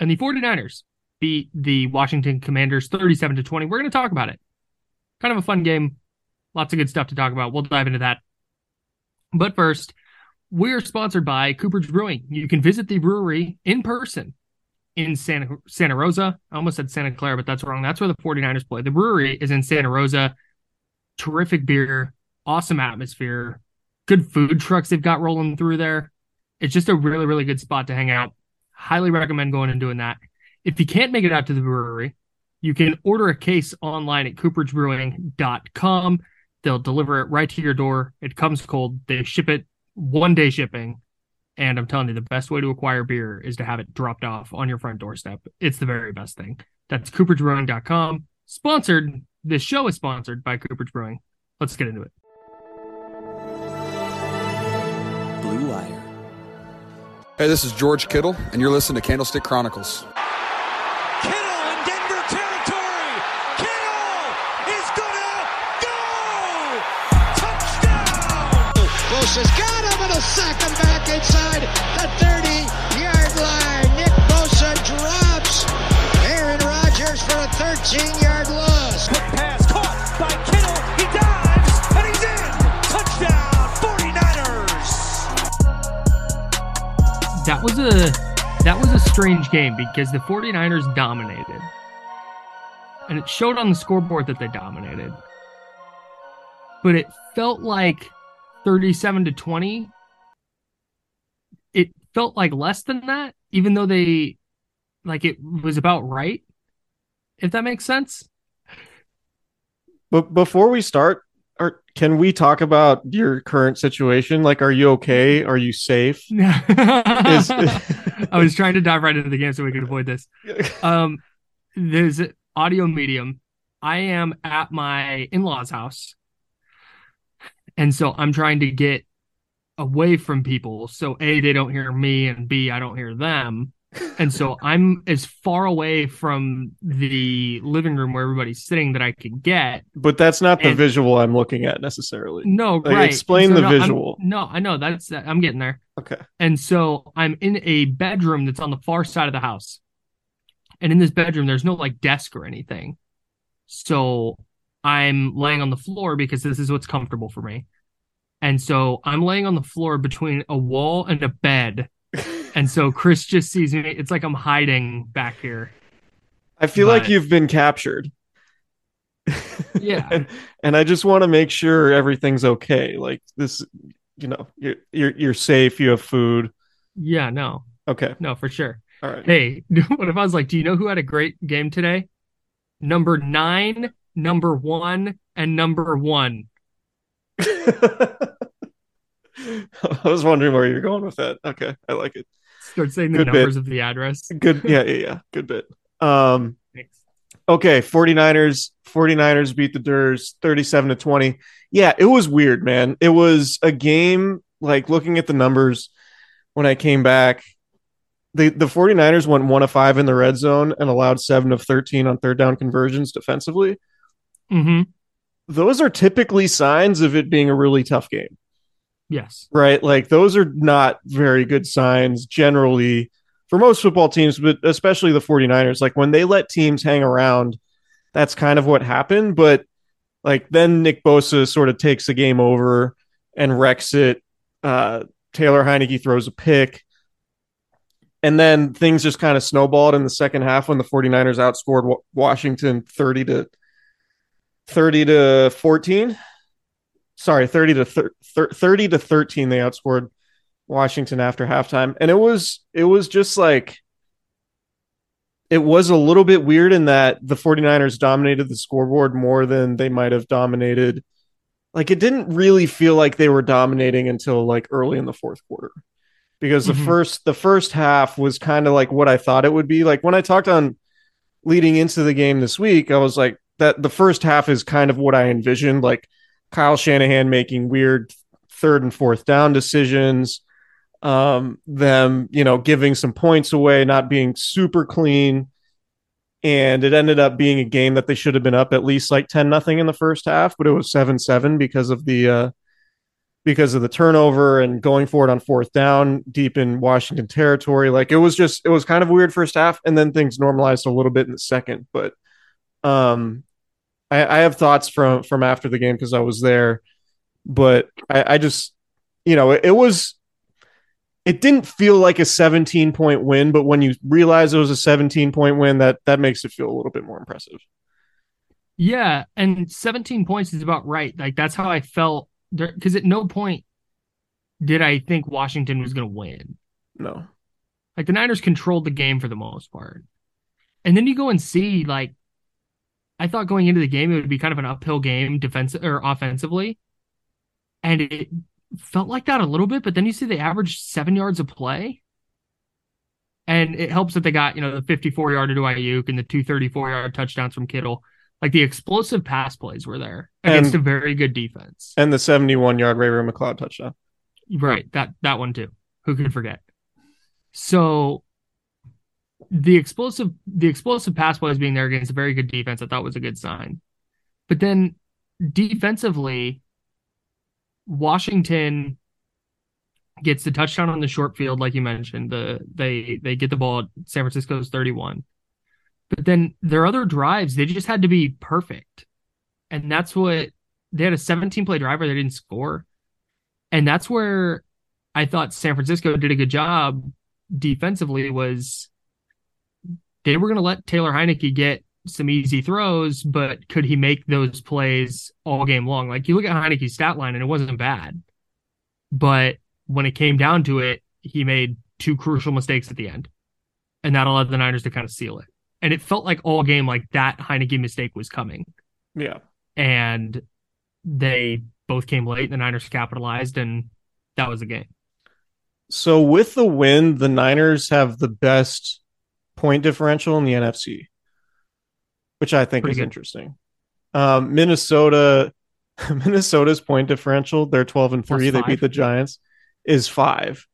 and the 49ers beat the Washington Commanders 37 to 20. We're going to talk about it. Kind of a fun game. Lots of good stuff to talk about. We'll dive into that. But first, we're sponsored by Cooperage Brewing. You can visit the brewery in person in Santa Santa Rosa. I almost said Santa Clara, but that's wrong. That's where the 49ers play. The brewery is in Santa Rosa. Terrific beer, awesome atmosphere, good food trucks they've got rolling through there. It's just a really, really good spot to hang out. Highly recommend going and doing that. If you can't make it out to the brewery, you can order a case online at cooperagebrewing.com. They'll deliver it right to your door. It comes cold. They ship it one day shipping. And I'm telling you, the best way to acquire beer is to have it dropped off on your front doorstep. It's the very best thing. That's cooperagebrewing.com. Sponsored. This show is sponsored by Cooperage Brewing. Let's get into it. Blue Wire. Hey, this is George Kittle, and you're listening to Candlestick Chronicles. Kittle in Denver territory. Kittle is gonna go. Touchdown. Bosa's got him and a sack him back inside the 30-yard line. Nick Bosa drops Aaron Rodgers for a 13-yard loss. Was a that was a strange game because the 49ers dominated. And it showed on the scoreboard that they dominated. But it felt like 37 to 20. It felt like less than that even though they like it was about right. If that makes sense. But before we start, can we talk about your current situation? Like, are you okay? Are you safe? I was trying to dive right into the game so we could avoid this. Um, there's audio medium. I am at my in-laws' house, and so I'm trying to get away from people. So a, they don't hear me, and b, I don't hear them. And so I'm as far away from the living room where everybody's sitting that I could get. But that's not the And- visual I'm looking at necessarily. No, Like, right. explain So the no, I'm- visual. no, I know that's I'm getting there. Okay. And so I'm in a bedroom that's on the far side of the house. And in this bedroom, there's no like desk or anything. So I'm laying on the floor because this is what's comfortable for me. And so I'm laying on the floor between a wall and a bed. And so Chris just sees me. It's like I'm hiding back here. I feel like you've been captured. Yeah. and, and I just want to make sure everything's okay. Like this, you know, you're you're you're safe. You have food. Yeah, no, Okay. no, for sure. All right. Hey, what if I was like, do you know who had a great game today? Number nine, number one, and number one. I was wondering where you're going with that. Okay, I like it. Start saying the Good bit. numbers of the address. Good. Yeah, yeah, yeah. Good bit. Um, Thanks. okay, 49ers 49ers beat the Durs 37 to 20. Yeah, it was weird, man. It was a game like looking at the numbers when I came back, the the 49ers went 1 of 5 in the red zone and allowed 7 of 13 on third down conversions defensively. Mm-hmm. Those are typically signs of it being a really tough game. Yes. right? Like those are not very good signs generally for most football teams, but especially the 49ers. Like when they let teams hang around, that's kind of what happened. But like then Nick Bosa sort of takes the game over and wrecks it. Uh, Taylor Heinicke throws a pick. And then things just kind of snowballed in the second half when the 49ers outscored Washington 30 to 30 to 14 sorry 30 to thir- thir- 30 to 13 they outscored washington after halftime. And it was it was just like it was a little bit weird in that the 49ers dominated the scoreboard more than they might have dominated. Like it didn't really feel like they were dominating until like early in the fourth quarter. Because the Mhm. first the first half was kind of like what I thought it would be. Like when I talked on leading into the game this week I was like that the first half is kind of what I envisioned. Like Kyle Shanahan making weird third and fourth down decisions um them you know giving some points away not being super clean. And it ended up being a game that they should have been up at least like 10 nothing in the first half but it was 7-7 because of the uh because of the turnover and going for it on fourth down deep in Washington territory. Like it was just it was kind of weird first half and then things normalized a little bit in the second. But um I, I have thoughts from from after the game because I was there but I, I just you know it, it was it didn't feel like a 17 point win, but when you realize it was a 17 point win, that that makes it feel a little bit more impressive. Yeah, and 17 points is about right. Like that's how I felt because at no point did I think Washington was going to win. No. Like the Niners controlled the game for the most part. And then you go and see like I thought going into the game it would be kind of an uphill game defensive or offensively. And it felt like that a little bit, but then you see they averaged 7 yards a play. And it helps that they got, you know, the 54 yarder to Aiyuk and the 234 yard touchdowns from Kittle. Like the explosive pass plays were there against And- a very good defense. And the 71 yard Ray Ray McCloud touchdown. Right. That that one too. Who could forget? So the explosive the explosive pass plays being there against a very good defense, I thought was a good sign. But then defensively, Washington gets the touchdown on the short field, like you mentioned. The they they get the ball at San Francisco's 31. But then their other drives, they just had to be perfect. And that's what they had a 17 play drive where they didn't score. And that's where I thought San Francisco did a good job defensively was they were going to let Taylor Heinicke get some easy throws, but could he make those plays all game long? Like you look at Heinicke's stat line and it wasn't bad. But when it came down to it, he made two crucial mistakes at the end. And that allowed the Niners to kind of seal it. And it felt like all game like that Heinicke mistake was coming Yeah. and they both came late. The Niners capitalized, and that was the game. So with the win, the Niners have the best point differential in the NFC, which I think Pretty is good. interesting. Um, Minnesota, Minnesota's point differential, they're 12 and 3. They beat the Giants, is five.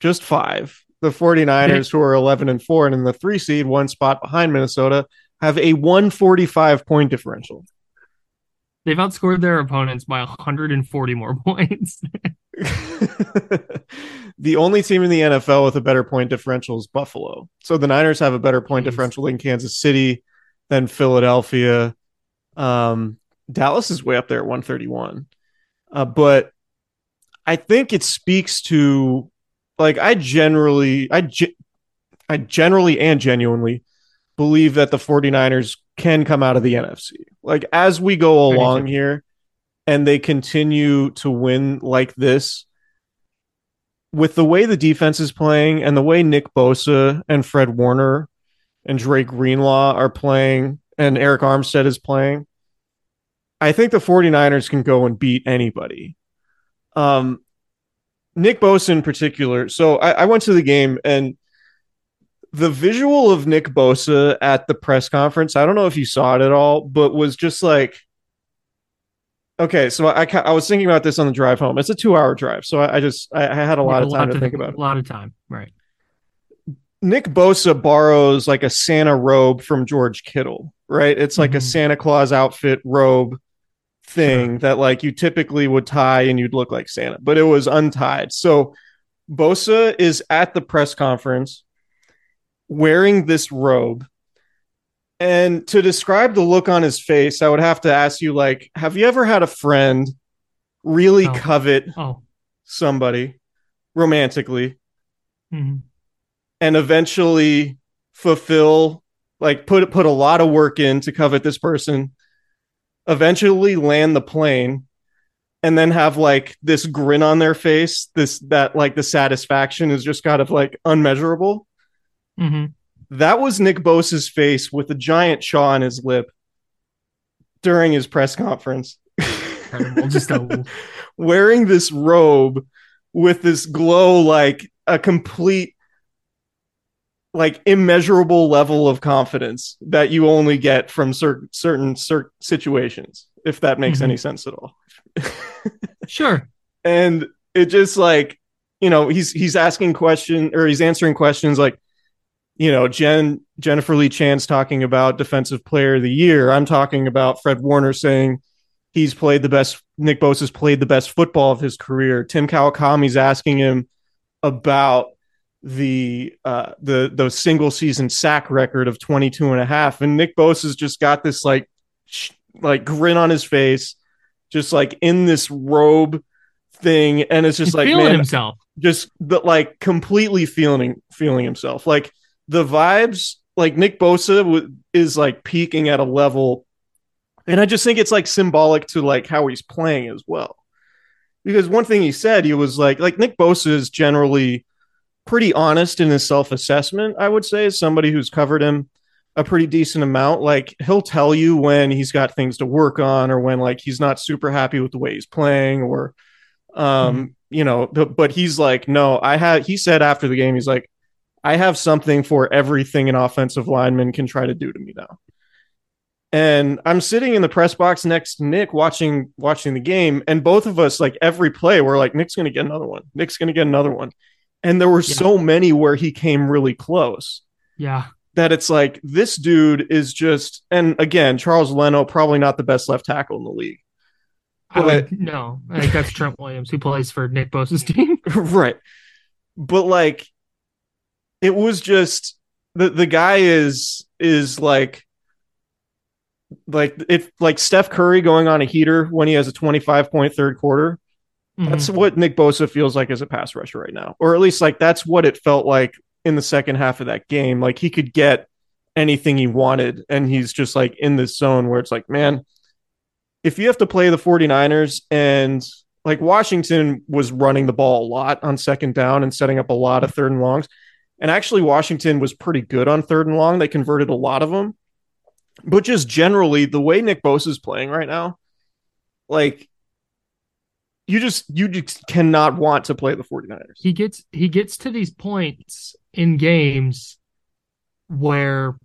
Just five. The 49ers, who are 11 and 4 and in the three seed, one spot behind Minnesota, have a 145 point differential. They've outscored their opponents by 140 more points. the only team in the NFL with a better point differential is Buffalo. So the Niners have a better point Jeez. differential than Kansas City, than Philadelphia. Um, Dallas is way up there at 131. Uh, but I think it speaks to like I generally I ge- I generally and genuinely believe that the 49ers can come out of the NFC. Like as we go along here and they continue to win like this with the way the defense is playing and the way Nick Bosa and Fred Warner and Dre Greenlaw are playing and Arik Armstead is playing, I think the 49ers can go and beat anybody. Um, Nick Bosa in particular. So I, I went to the game and the visual of Nick Bosa at the press conference, I don't know if you saw it at all, but was just like, okay, so I, I was thinking about this on the drive home. It's a two hour drive. So I, I just, I, I had a lot of time to think about it. A lot of time, right? Nick Bosa borrows like a Santa robe from George Kittle, right? It's like a Mhm. Santa Claus outfit robe thing that like you typically would tie and you'd look like Santa, but it was untied. So Bosa is at the press conference wearing this robe. And to describe the look on his face, I would have to ask you like, have you ever had a friend really Oh. covet Oh. somebody romantically Mhm. and eventually fulfill like put put a lot of work in to covet this person eventually land the plane and then have like this grin on their face this that like the satisfaction is just kind of like unmeasurable Mhm. That was Nick Bosa's face with a giant chaw on his lip during his press conference Just wearing this robe with this glow like a complete like immeasurable level of confidence that you only get from cer- certain cer- situations if that makes Mhm. any sense at all sure. and it just like you know he's he's asking question or he's answering questions like you know jen jennifer lee chan's talking about defensive player of the year. I'm talking about fred warner saying he's played the best nick bosa's played the best football of his career. Tim kawakami's asking him about the uh the the single season sack record of 22 and a half. And nick bosa's just got this like sh- like grin on his face just like in this robe thing. And it's just He's like feeling man himself. just the, like completely feeling feeling himself. Like the vibes like nick bosa w- is like peaking at a level and i just think it's like symbolic to like how he's playing as well. Because one thing he said he was like like nick bosa is generally pretty honest in his self-assessment i would say as somebody who's covered him a pretty decent amount. Like he'll tell you when he's got things to work on or when like he's not super happy with the way he's playing or um you know but he's like no i have he said after the game he's like i have something for everything an offensive lineman can try to do to me now. And i'm sitting in the press box next to nick watching watching the game and both of us like every play we're like nick's gonna get another one. Nick's gonna get another one. And there were Yeah. so many where he came really close. Yeah. that it's like this dude is just and again charles leno probably not the best left tackle in the league. I But- would, no, I think that's Trent Williams who plays for Nick Bosa's team. right. But like it was just the the guy is is like like if like Steph Curry going on a heater when he has a 25 point third quarter that's Mhm. what Nick Bosa feels like as a pass rusher right now or at least like that's what it felt like in the second half of that game like he could get anything he wanted and he's just like in this zone where it's like man if you have to play the 49ers and like Washington was running the ball a lot on second down and setting up a lot of third and longs. And actually, Washington was pretty good on third and long. They converted a lot of them. But just generally, the way Nick Bosa is playing right now, like you just you just cannot want to play the 49ers. he gets he gets to these points in games where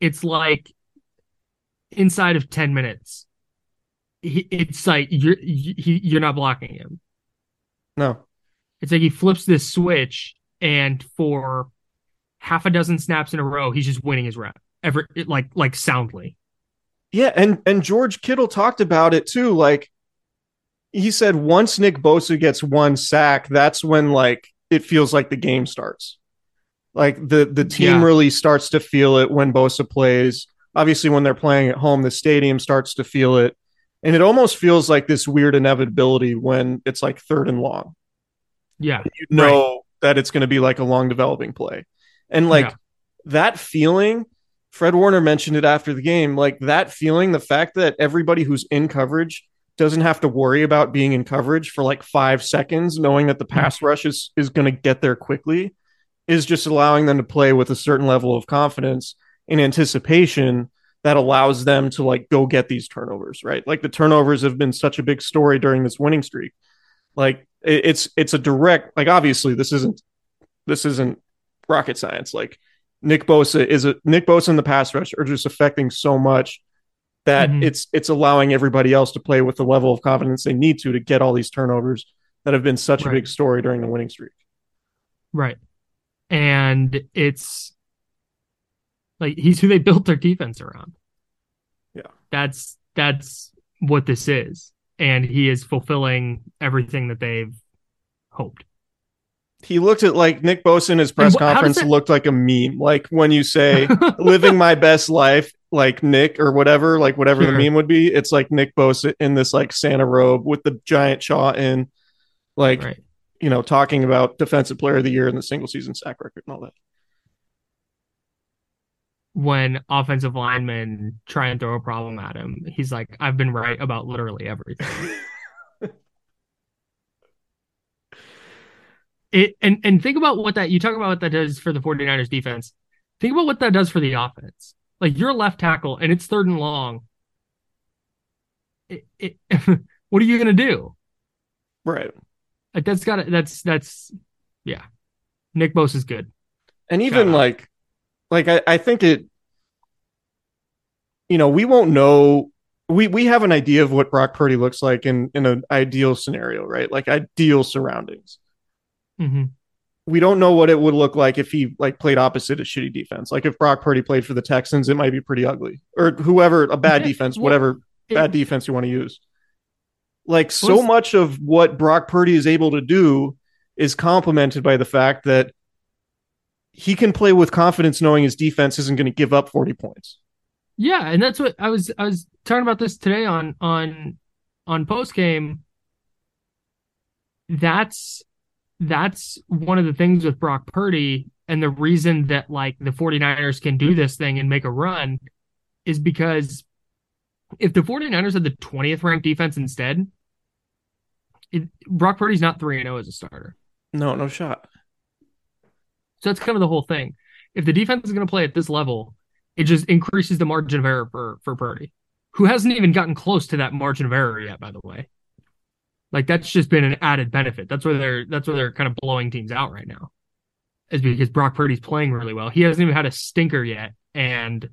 it's like inside of 10 minutes he, it's like you're he, you're not blocking him No. it's like he flips this switch and for half a dozen snaps in a row he's just winning his rep ever like like soundly Yeah, and and George Kittle talked about it too. Like he said, once Nick Bosa gets one sack, that's when like it feels like the game starts. Like the the team Yeah. really starts to feel it when Bosa plays. Obviously, when they're playing at home, the stadium starts to feel it, and it almost feels like this weird inevitability when it's like third and long. yeah You know that it's going to be like a long developing play, and like Yeah. that feeling Fred Warner mentioned it after the game. Like that feeling, the fact that everybody who's in coverage doesn't have to worry about being in coverage for like five seconds, knowing that the pass rush is, is going to get there quickly, is just allowing them to play with a certain level of confidence in anticipation that allows them to like go get these turnovers, right? Like the turnovers have been such a big story during this winning streak. Like it- it's it's a direct like obviously this isn't this isn't rocket science. Like Nick Bosa is a Nick Bosa and the pass rush are just affecting so much that Mhm. it's it's allowing everybody else to play with the level of confidence they need to to get all these turnovers that have been such Right. a big story during the winning streak. Right. And it's like he's who they built their defense around. Yeah. That's that's what this is, and he is fulfilling everything that they've hoped. He looked at like Nick Bosa in his press wh- conference that- looked like a meme. Like when you say living my best life, like Nick or whatever, like whatever Sure. the meme would be, it's like Nick Bosa in this like Santa robe with the giant chaw in, like Right. you know, talking about defensive player of the year and the single season sack record and all that. When offensive linemen try and throw a problem at him, he's like, "I've been right about literally everything." it and and think about what that you talk about what that does for the 49ers defense. Think about what that does for the offense. Like you're left tackle and it's third and long. It, it, what are you gonna do? Right. Like that's got to that's that's yeah. Nick Bosa is good. And even like like I, I think it you know, we won't know we we have an idea of what Brock Purdy looks like in in an ideal scenario, right? Like ideal surroundings. hmm we don't know what it would look like if he like played opposite a shitty defense. Like if Brock Purdy played for the Texans, it might be pretty ugly. Or whoever a bad defense, whatever bad defense you want to use. Like so much of what Brock Purdy is able to do is complemented by the fact that he can play with confidence knowing his defense isn't going to give up 40 points. Yeah, and that's what I was I was talking about this today on on on post game. That's that's one of the things with Brock Purdy and the reason that like the 49ers can do this thing and make a run is because if the 49ers had the 20th ranked defense instead, it, Brock Purdy's not 3 and 0 as a starter. No, no shot. So that's kind of the whole thing. If the defense is going to play at this level, it just increases the margin of error for for Purdy, who hasn't even gotten close to that margin of error yet. By the way, like that's just been an added benefit. That's where they're that's where they're kind of blowing teams out right now, is because Brock Purdy's playing really well. He hasn't even had a stinker yet, and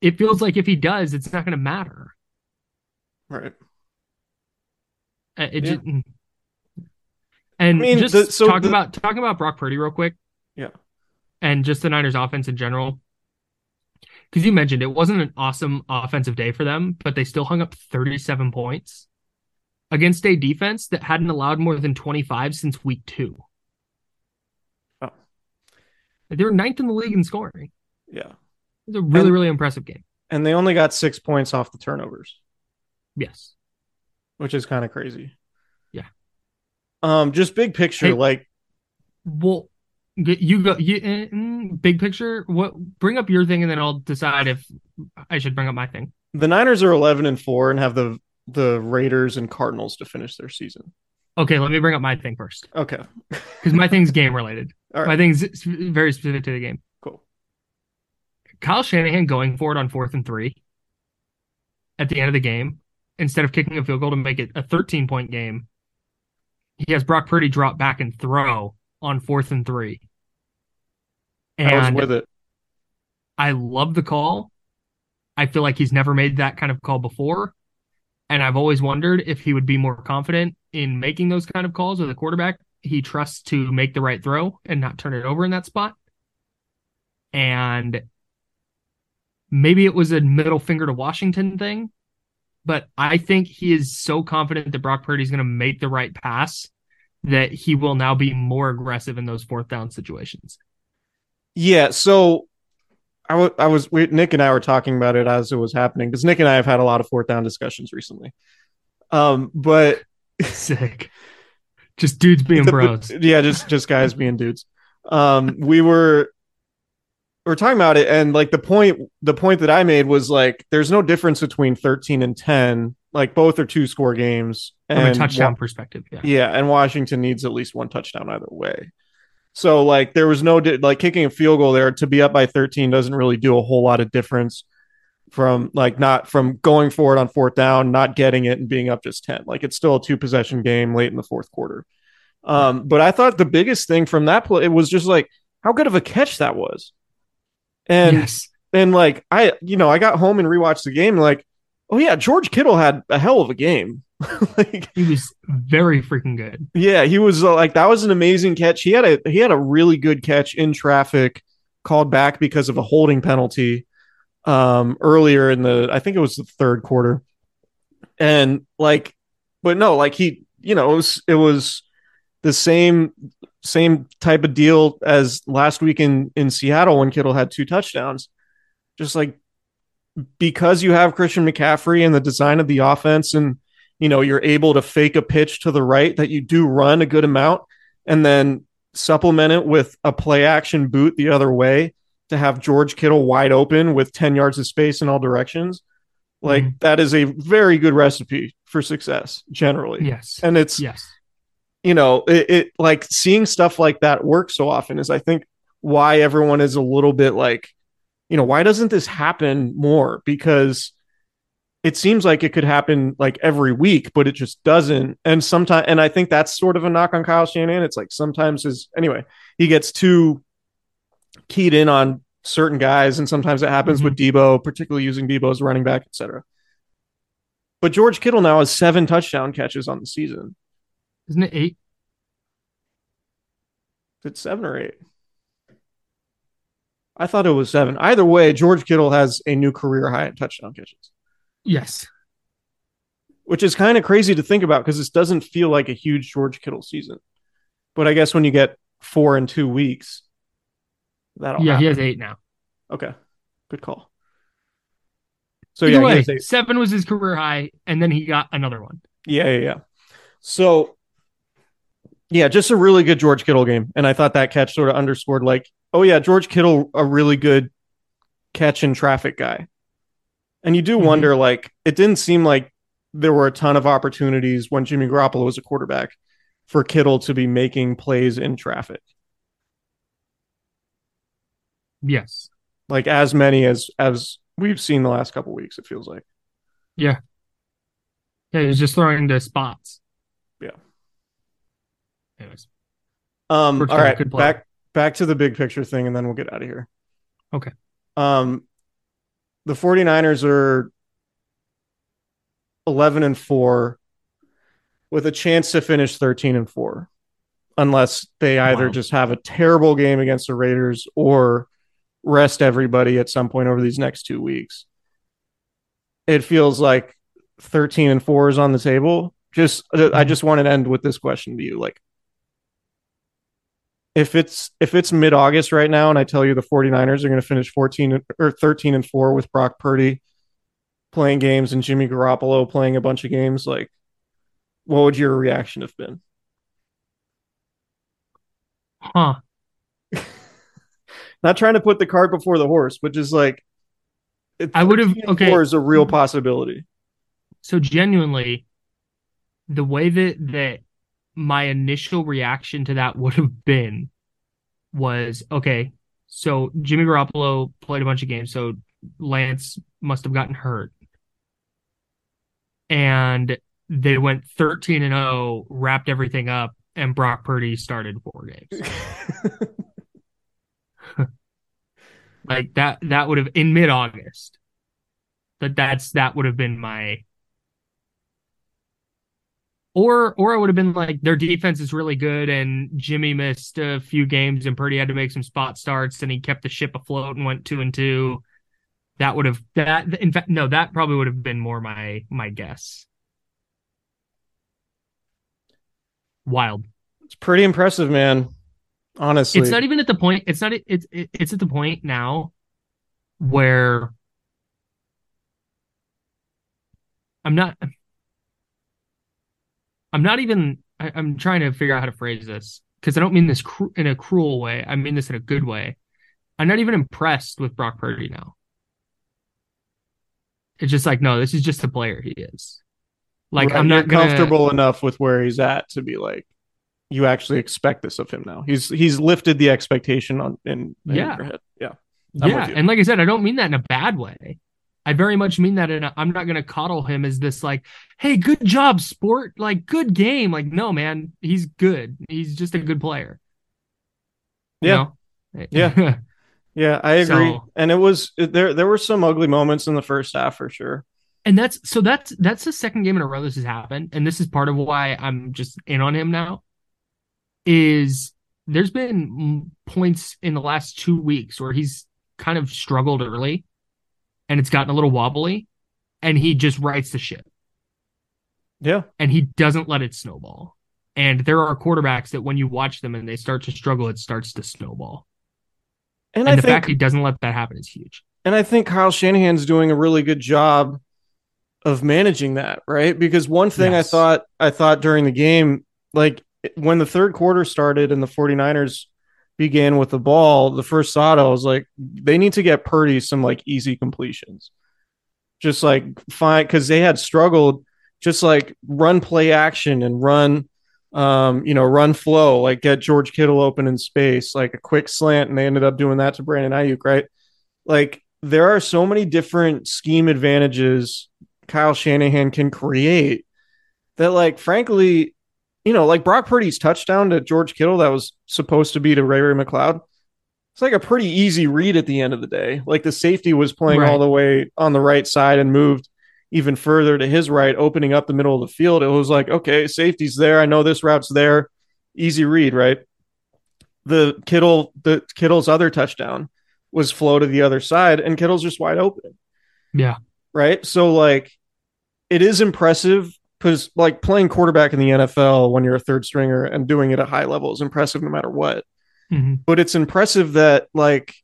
it feels like if he does, it's not going to matter. Right. Uh, It Yeah. just, and I mean, just the- so talking the- about talking about Brock Purdy real quick. Yeah. And just the Niners offense in general. Because you mentioned it wasn't an awesome offensive day for them, but they still hung up 37 points against a defense that hadn't allowed more than 25 since week two. Oh. They were ninth in the league in scoring. Yeah. It was a really, And- really impressive game. And they only got 6 points off the turnovers. Yes. which is kind of crazy. Um, just big picture, Hey- like Well, you go. You eh, mm, big picture. What? Bring up your thing, and then I'll decide if I should bring up my thing. the Niners are eleven and four and have the the Raiders and Cardinals to finish their season. Okay, let me bring up my thing first Okay, because my thing's game related. My thing's very specific to the game. cool. Kyle Shanahan going for it on fourth and three at the end of the game instead of kicking a field goal to make it a 13 point game. He has Brock Purdy drop back and throw on fourth and three. I was with it. I love the call. I feel like he's never made that kind of call before. And I've always wondered if he would be more confident in making those kind of calls with a quarterback he trusts to make the right throw and not turn it over in that spot. And maybe it was a middle finger to Washington thing, but I think he is so confident that Brock Purdy is going to make the right pass that he will now be more aggressive in those fourth down situations. Yeah, so I was we, Nick and I were talking about it as it was happening because Nick and I have had a lot of fourth down discussions recently. Um, but Sick. Just dudes being the- bros. yeah, just just guys being dudes. Um, we were we were talking about it, and like the point the point that I made was like there's no difference between 13 and 10. Like both are two score games. From a and touchdown Wa- perspective. Yeah. yeah, and Washington needs at least one touchdown either way. So like there was no di- like kicking a field goal there to be up by 13 doesn't really do a whole lot of difference from like not from going for it on fourth down, not getting it and being up just 10. Like it's still a two possession game late in the fourth quarter. Um, but I thought the biggest thing from that play it was just like how good of a catch that was. And yes. and like I you know, I got home and rewatched the game like, oh yeah, George Kittle had a hell of a game. like He was very freaking good. yeah, he was uh, like that was an amazing catch. He had a he had a really good catch in traffic, called back because of a holding penalty. um, earlier in the, I think it was the third quarter, and like, but no, like he, you know, it was it was the same same type of deal as last week in in Seattle when Kittle had two touchdowns. Just like because you have Christian McCaffrey and the design of the offense and you know you're able to fake a pitch to the right that you do run a good amount and then supplement it with a play action boot the other way to have George Kittle wide open with 10 yards of space in all directions. Like Mhm. that is a very good recipe for success generally. Yes. And it's yes. You know, it, it like seeing stuff like that work so often is I think why everyone is a little bit like, you know, why doesn't this happen more? Because it seems like it could happen like every week, but it just doesn't. And sometimes, and I think that's sort of a knock on Kyle Shanahan. It's like sometimes his, anyway, he gets too keyed in on certain guys, and sometimes it happens with mm-hmm. Deebo, particularly using Deebo as running back, etc. But George Kittle now has seven touchdown catches on the season. Isn't it eight? Is it seven or eight? I thought it was seven. Either way, George Kittle has a new career high in touchdown catches, Yes. which is kind of crazy to think about because this doesn't feel like a huge George Kittle season. But I guess when you get four in two weeks, that'll yeah, he has eight now. Okay, good call. So Either yeah, way, seven was his career high, and then he got another one. Yeah, yeah, yeah. So, yeah, just a really good George Kittle game, and I thought that catch sort of underscored, like, oh yeah, George Kittle, a really good catch in traffic guy. And you do Mhm. wonder, like, it didn't seem like there were a ton of opportunities when Jimmy Garoppolo was a quarterback for Kittle to be making plays in traffic, Yes. like as many as as we've seen the last couple weeks. It feels like. Yeah, Yeah, was just throwing to spots. Yeah. Anyways. Um, all right, back back to the big picture thing, and then we'll get out of here. Okay. Um, the 49ers are 11 and 4 with a chance to finish 13 and 4 unless they either Wow. just have a terrible game against the Raiders or rest everybody at some point over these next 2 weeks. It feels like 13 and 4 is on the table. Just I just want to end with this question to you like if it's if it's mid-August right now and I tell you the 49ers are going to finish 14 or 13 and 4 with Brock Purdy playing games and Jimmy Garoppolo playing a bunch of games like what would your reaction have been? Huh. Not trying to put the cart before the horse, but just like I would've- 13 okay. 4 is a real possibility. So genuinely, the way that that my initial reaction to that would have been was okay. So Jimmy Garoppolo played a bunch of games, so Lance must have gotten hurt, and they went thirteen and zero, wrapped everything up, and Brock Purdy started four games. like that. That would have in mid August. That that's that would have been my or or I would have been like their defense is really good and Jimmy missed a few games and Purdy had to make some spot starts and he kept the ship afloat and went two and two. That would have that in fact no, that probably would have been more my my guess. Wild. it's pretty impressive, man. Honestly. It's not even at the point it's not it's it's at the point now where I'm not I'm not even I, I'm trying to figure out how to phrase this because I don't mean this cru- in a cruel way. I mean this in a good way. I'm not even impressed with Brock Purdy now. It's just like no, this is just the player he is. Like Right, I'm not gonna, comfortable enough with where he's at to be like you actually expect this of him now. He's he's lifted the expectation on in, in Yeah. your head. Yeah. I'm yeah, and like I said, I don't mean that in a bad way. I very much mean that and I'm not going to coddle him as this like, hey, good job, sport, like good game. Like, no, man, he's good. He's just a good player. You Yeah. know? Yeah. Yeah, I agree. So- and it was there there were some ugly moments in the first half for sure. and that's so that's that's the second game in a row this has happened, and this is part of why I'm just in on him now. Is there's been points in the last two weeks where he's kind of struggled early, and it's gotten a little wobbly, and he just rights the ship Yeah. and he doesn't let it snowball. And there are quarterbacks that when you watch them and they start to struggle, it starts to snowball. And, And, I the think fact he doesn't let that happen is huge. and I think Kyle Shanahan's doing a really good job of managing that, right? Because one thing Yes. I thought I thought during the game, like when the third quarter started and the 49ers began with the ball, the first thought I was like, they need to get Purdy some like easy completions. Just like fine, because they had struggled, just like run play action and run um, you know, run flow, like get George Kittle open in space, like a quick slant, and they ended up doing that to Brandon Aiyuk, right? Like there are so many different scheme advantages Kyle Shanahan can create that, like, frankly, you know, like Brock Purdy's touchdown to George Kittle that was supposed to be to Ray Ray McCloud. It's like a pretty easy read at the end of the day. Like the safety was playing Right. all the way on the right side and moved even further to his right, opening up the middle of the field. It was like, okay, safety's there. I know this route's there. Easy read, right? The Kittle, the Kittle's other touchdown was flow to the other side, and Kittle's just wide open Yeah. right? So like it is impressive because like playing quarterback in the NFL when you're a third stringer and doing it at high level is impressive no matter what. Mhm. But it's impressive that like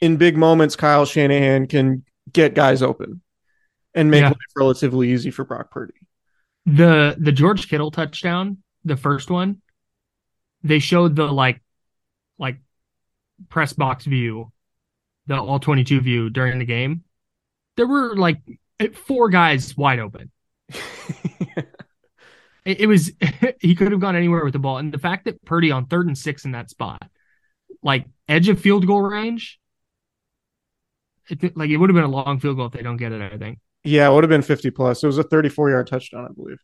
in big moments Kyle Shanahan can get guys open and make Yeah. life relatively easy for Brock Purdy. The the George Kittle touchdown, the first one, they showed the like like press box view, the all 22 view during the game. There were like four guys wide open. It, it was he could have gone anywhere with the ball, and the fact that Purdy on third and six in that spot, like edge of field goal range, it, like it would have been a long field goal if they don't get it. I think. yeah, it would have been 50 plus. It was a 34 yard touchdown, I believe.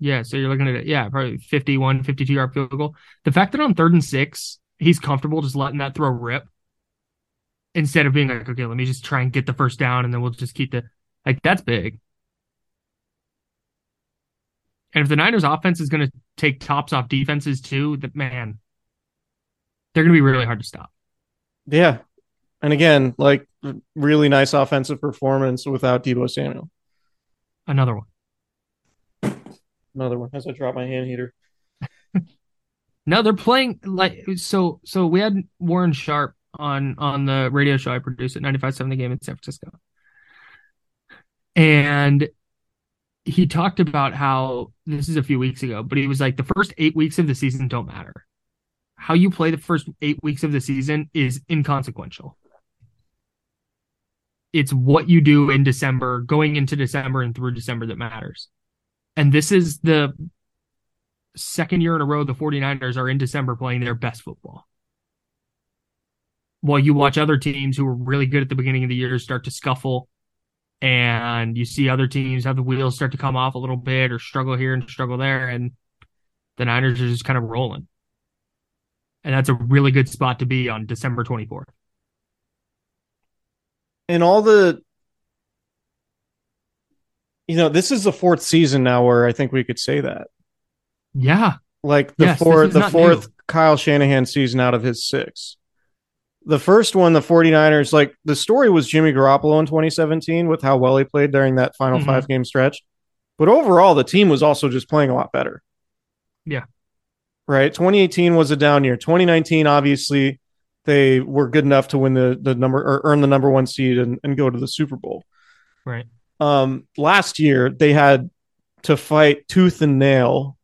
Yeah, so you're looking at it. Yeah, probably 51, 52 yard field goal. The fact that on third and six, he's comfortable just letting that throw rip instead of being like, okay, let me just try and get the first down and then we'll just keep the like that's big. And if the Niners offense is going to take tops off defenses too, that man, they're going to be really hard to stop. Yeah. And again, like really nice offensive performance without Deebo Samuel. Another one. Another one as I drop my hand heater. No, they're playing like so. So we had Warren Sharp on on the radio show I produced at 95.7 the game in San Francisco, and he talked about how this is a few weeks ago, but he was like the first eight weeks of the season don't matter. How you play the first eight weeks of the season is inconsequential. It's what you do in December, going into December and through December that matters. And this is the second year in a row the 49ers are in December playing their best football. While you watch other teams who were really good at the beginning of the year start to scuffle, and you see other teams have the wheels start to come off a little bit or struggle here and struggle there, and the Niners are just kind of rolling. And that's a really good spot to be on December 24th. And all the you know, this is the fourth season now where I think we could say that. Yeah. Like the Yes, fourth the fourth new. Kyle Shanahan season out of his six. The first one, the 49ers, like the story was Jimmy Garoppolo in 2017 with how well he played during that final Mhm. five game stretch. But overall, the team was also just playing a lot better. Yeah. Right. 2018 was a down year. 2019, obviously, they were good enough to win the the number or earn the number one seed and, and go to the Super Bowl. Right. Um, last year they had to fight tooth and nail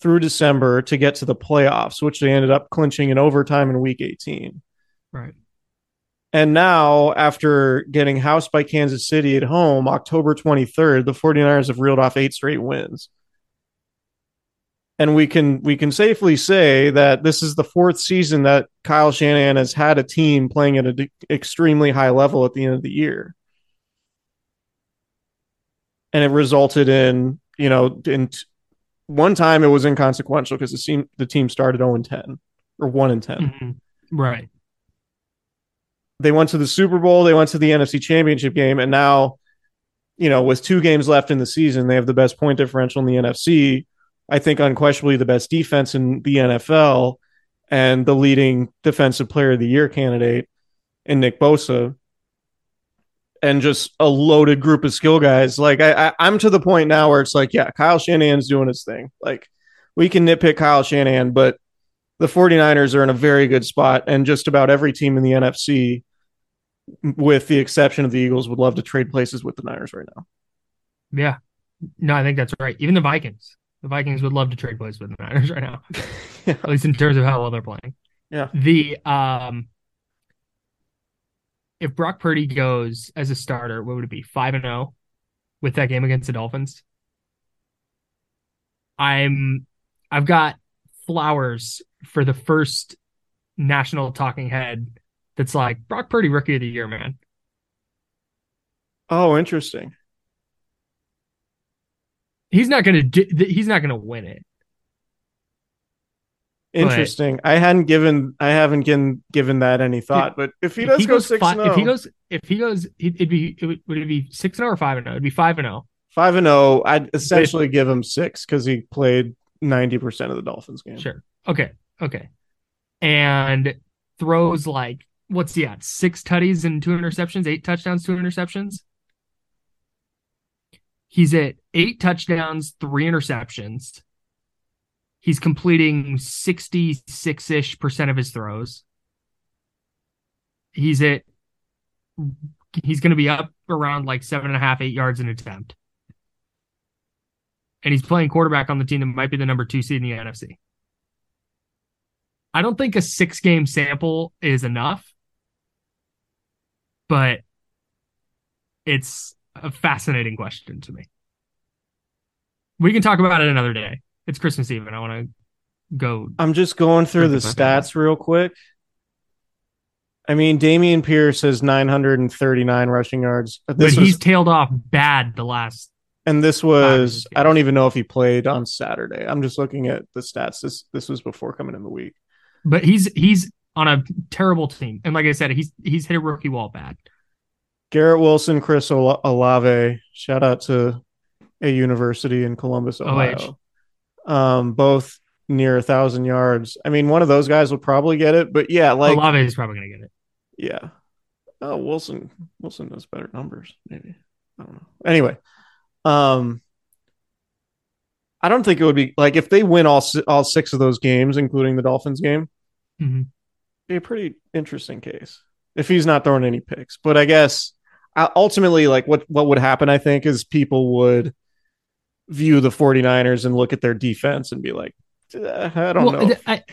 through December to get to the playoffs, which they ended up clinching in overtime in week 18. Right. And now, after getting housed by Kansas City at home, October 23rd, the 49ers have reeled off eight straight wins. And we can we can safely say that this is the fourth season that Kyle Shanahan has had a team playing at an extremely high level at the end of the year. And it resulted in, you know, in t- one time it was inconsequential because the team the team started 0 and 10 or 1 and 10 Mhm. Right. They went to the Super Bowl, they went to the NFC Championship game, and now, you know, with two games left in the season, they have the best point differential in the NFC. I think unquestionably the best defense in the NFL and the leading defensive player of the year candidate in Nick Bosa. and just a loaded group of skill guys. Like I, I I'm to the point now where it's like, yeah, Kyle Shanahan's doing his thing. Like we can nitpick Kyle Shanahan, but the 49ers are in a very good spot, and just about every team in the NFC, with the exception of the Eagles, would love to trade places with the Niners right now. Yeah. No, I think that's right. Even the Vikings. The Vikings would love to trade places with the Niners right now. Yeah. At least in terms of how well they're playing. Yeah. The um if Brock Purdy goes as a starter, what would it be? Five and zero with that game against the Dolphins. I'm I've got flowers for the first national talking head that's like Brock Purdy rookie of the year, man. Oh, interesting. He's not gonna do, he's not gonna win it. But- Interesting. I hadn't given I haven't given given that any thought, but if he If does go goes six if he oh- goes if he goes it'd be it would, would it be six and zero or five and zero? It'd be five and oh. zero. five and zero, I'd essentially give him six because he played ninety percent of the Dolphins game. Sure. Okay. Okay. And throws like what's he at? Six tutties and two interceptions, eight touchdowns, two interceptions. He's at eight touchdowns, three interceptions. He's completing 66 ish percent of his throws. He's at he's gonna be up around like seven and a half, eight yards an attempt. And he's playing quarterback on the team that might be the number two seed in the NFC. I don't think a six game sample is enough, but it's a fascinating question to me. We can talk about it another day. It's Christmas Eve, and I want to go. I'm just going through the Think about that. stats real quick. I mean, Dameon Pierce has 939 rushing yards. But he's was, tailed off bad the last. and this was I don't even know if he played on Saturday. I'm just looking at the stats. This this was before coming in the week. But he's he's on a terrible team, and like I said, he's he's hit a rookie wall bad. Garrett Wilson, Chris Ola- Olave, shout out to a university in Columbus, Ohio. Um, both near a thousand yards. I mean, one of those guys will probably get it, but yeah, like Olave is probably going to get it. Yeah. Oh, Wilson. Wilson does better numbers, maybe. I don't know. Anyway, um, I don't think it would be like if they win all all six of those games, including the Dolphins game, Mhm. Be a pretty interesting case if he's not throwing any picks. But I guess uh, ultimately, like what what would happen, I think, is people would view the 49ers and look at their defense and be like, "Uh, I don't know. I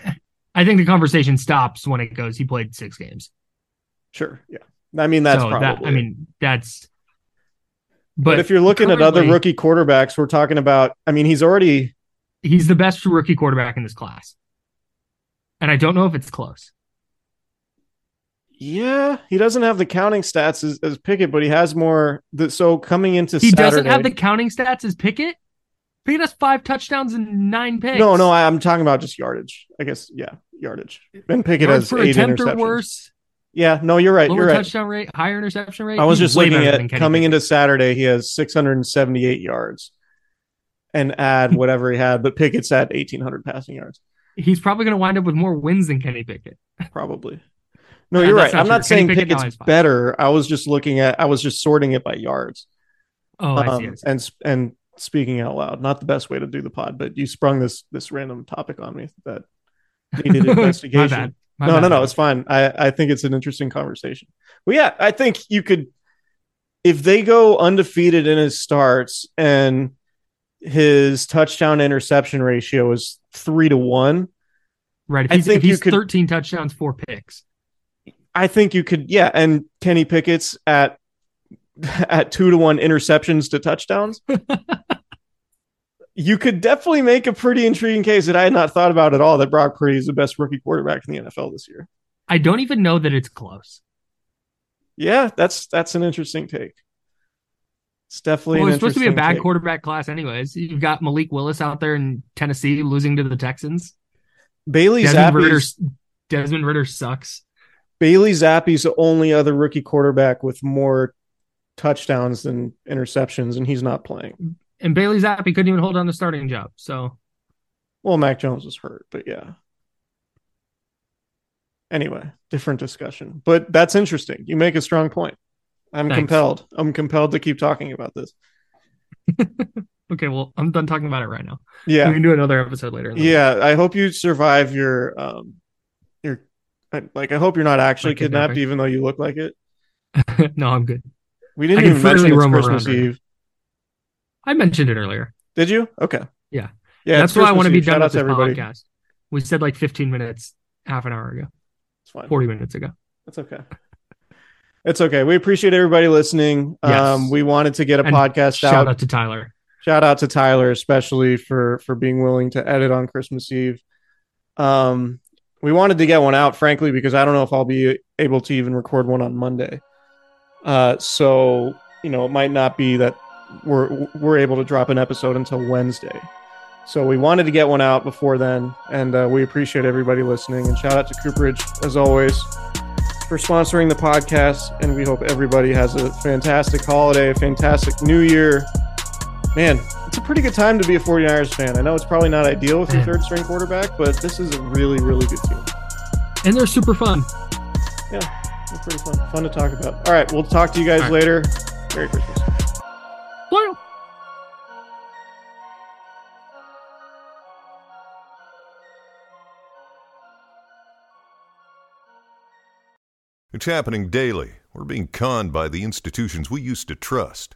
I think the conversation stops when it goes. He played six games. sure, yeah. I mean, that's So probably. that, I mean, that's. But, if you're looking at other rookie quarterbacks, we're talking about. I mean, he's already. he's the best rookie quarterback in this class, and I don't know if it's close. Yeah, he doesn't have the counting stats as, as Pickett, but he has more. The, so coming into He Saturday, doesn't have the counting stats as Pickett. Pickett has five touchdowns and nine picks. No, no, I, I'm talking about just yardage. I guess, yeah, yardage. Ben Pickett Yards has eight attempt or interceptions. worse. Yeah, no, you're right. Lower You're right. touchdown rate, higher interception rate. I was He's just way looking at coming Pickett. into Saturday, he has 678 yards, and add whatever he had, but Pickett's at 1,800 passing yards, He's probably going to wind up with more wins than Kenny Pickett. probably. No, you're right. I'm not true. saying Kenny Pickett's better. I was just looking at. I was just sorting it by yards. Oh, I see. I um, see. and and speaking out loud not the best way to do the pod but you sprung this this random topic on me that needed My investigation bad. My no bad, no no it's fine i i think it's an interesting conversation well yeah i think you could if they go undefeated in his starts and his touchdown interception ratio is three to one Right. If I he's, think if he's could- 13 touchdowns, four picks. I think you could, yeah. And Kenny Pickett's at at two to one interceptions to touchdowns. you could definitely make a pretty intriguing case that I had not thought about at all that Brock Purdy is the best rookie quarterback in the NFL this year. I don't even know that it's close. Yeah, that's that's an interesting take. It's definitely Well, it's supposed to be a bad take. quarterback class, anyways. You've got Malik Willis out there in Tennessee losing to the Texans. Bailey Desmond Ridder, Desmond Ridder sucks. Bailey Zappe's the only other rookie quarterback with more touchdowns than interceptions, and he's not playing. And Bailey Zappi couldn't even hold on the starting job. So Well, Mac Jones was hurt, but yeah. Anyway, different discussion. But that's interesting. You make a strong point. I'm Thanks. compelled. I'm compelled to keep talking about this. Okay, well, I'm done talking about it right now. Yeah. We can do another episode later. Yeah, I hope you survive your um like I hope you're not actually kidnapped kidnapping. even though you look like it. no, I'm good. We didn't I even mention it's Christmas Eve. I mentioned it earlier. Did you? Okay. Yeah. Yeah. That's why I want to be Eve. done Shout with out to this everybody. podcast. We said like 15 minutes, half an hour ago, It's fine. 40 minutes ago. It's okay. It's okay. We appreciate everybody listening. Yes. Um, we wanted to get a And podcast Shout out. Shout out to Tyler. Shout out to Tyler, especially for for being willing to edit on Christmas Eve. Um, we wanted to get one out, frankly, because I don't know if I'll be able to even record one on Monday. Uh, so you know, it might not be that we're we're able to drop an episode until Wednesday. So we wanted to get one out before then, and uh, we appreciate everybody listening. And shout out to Cooperage as always for sponsoring the podcast. And we hope everybody has a fantastic holiday, a fantastic New Year. Man, it's a pretty good time to be a 49ers fan. I know it's probably not ideal with your third string quarterback, but this is a really, really good team. And they're super fun. Yeah, it's pretty fun. Fun to talk about. All right, we'll talk to you guys All right. later. Merry Christmas. Well, It's happening daily. We're being conned by the institutions we used to trust.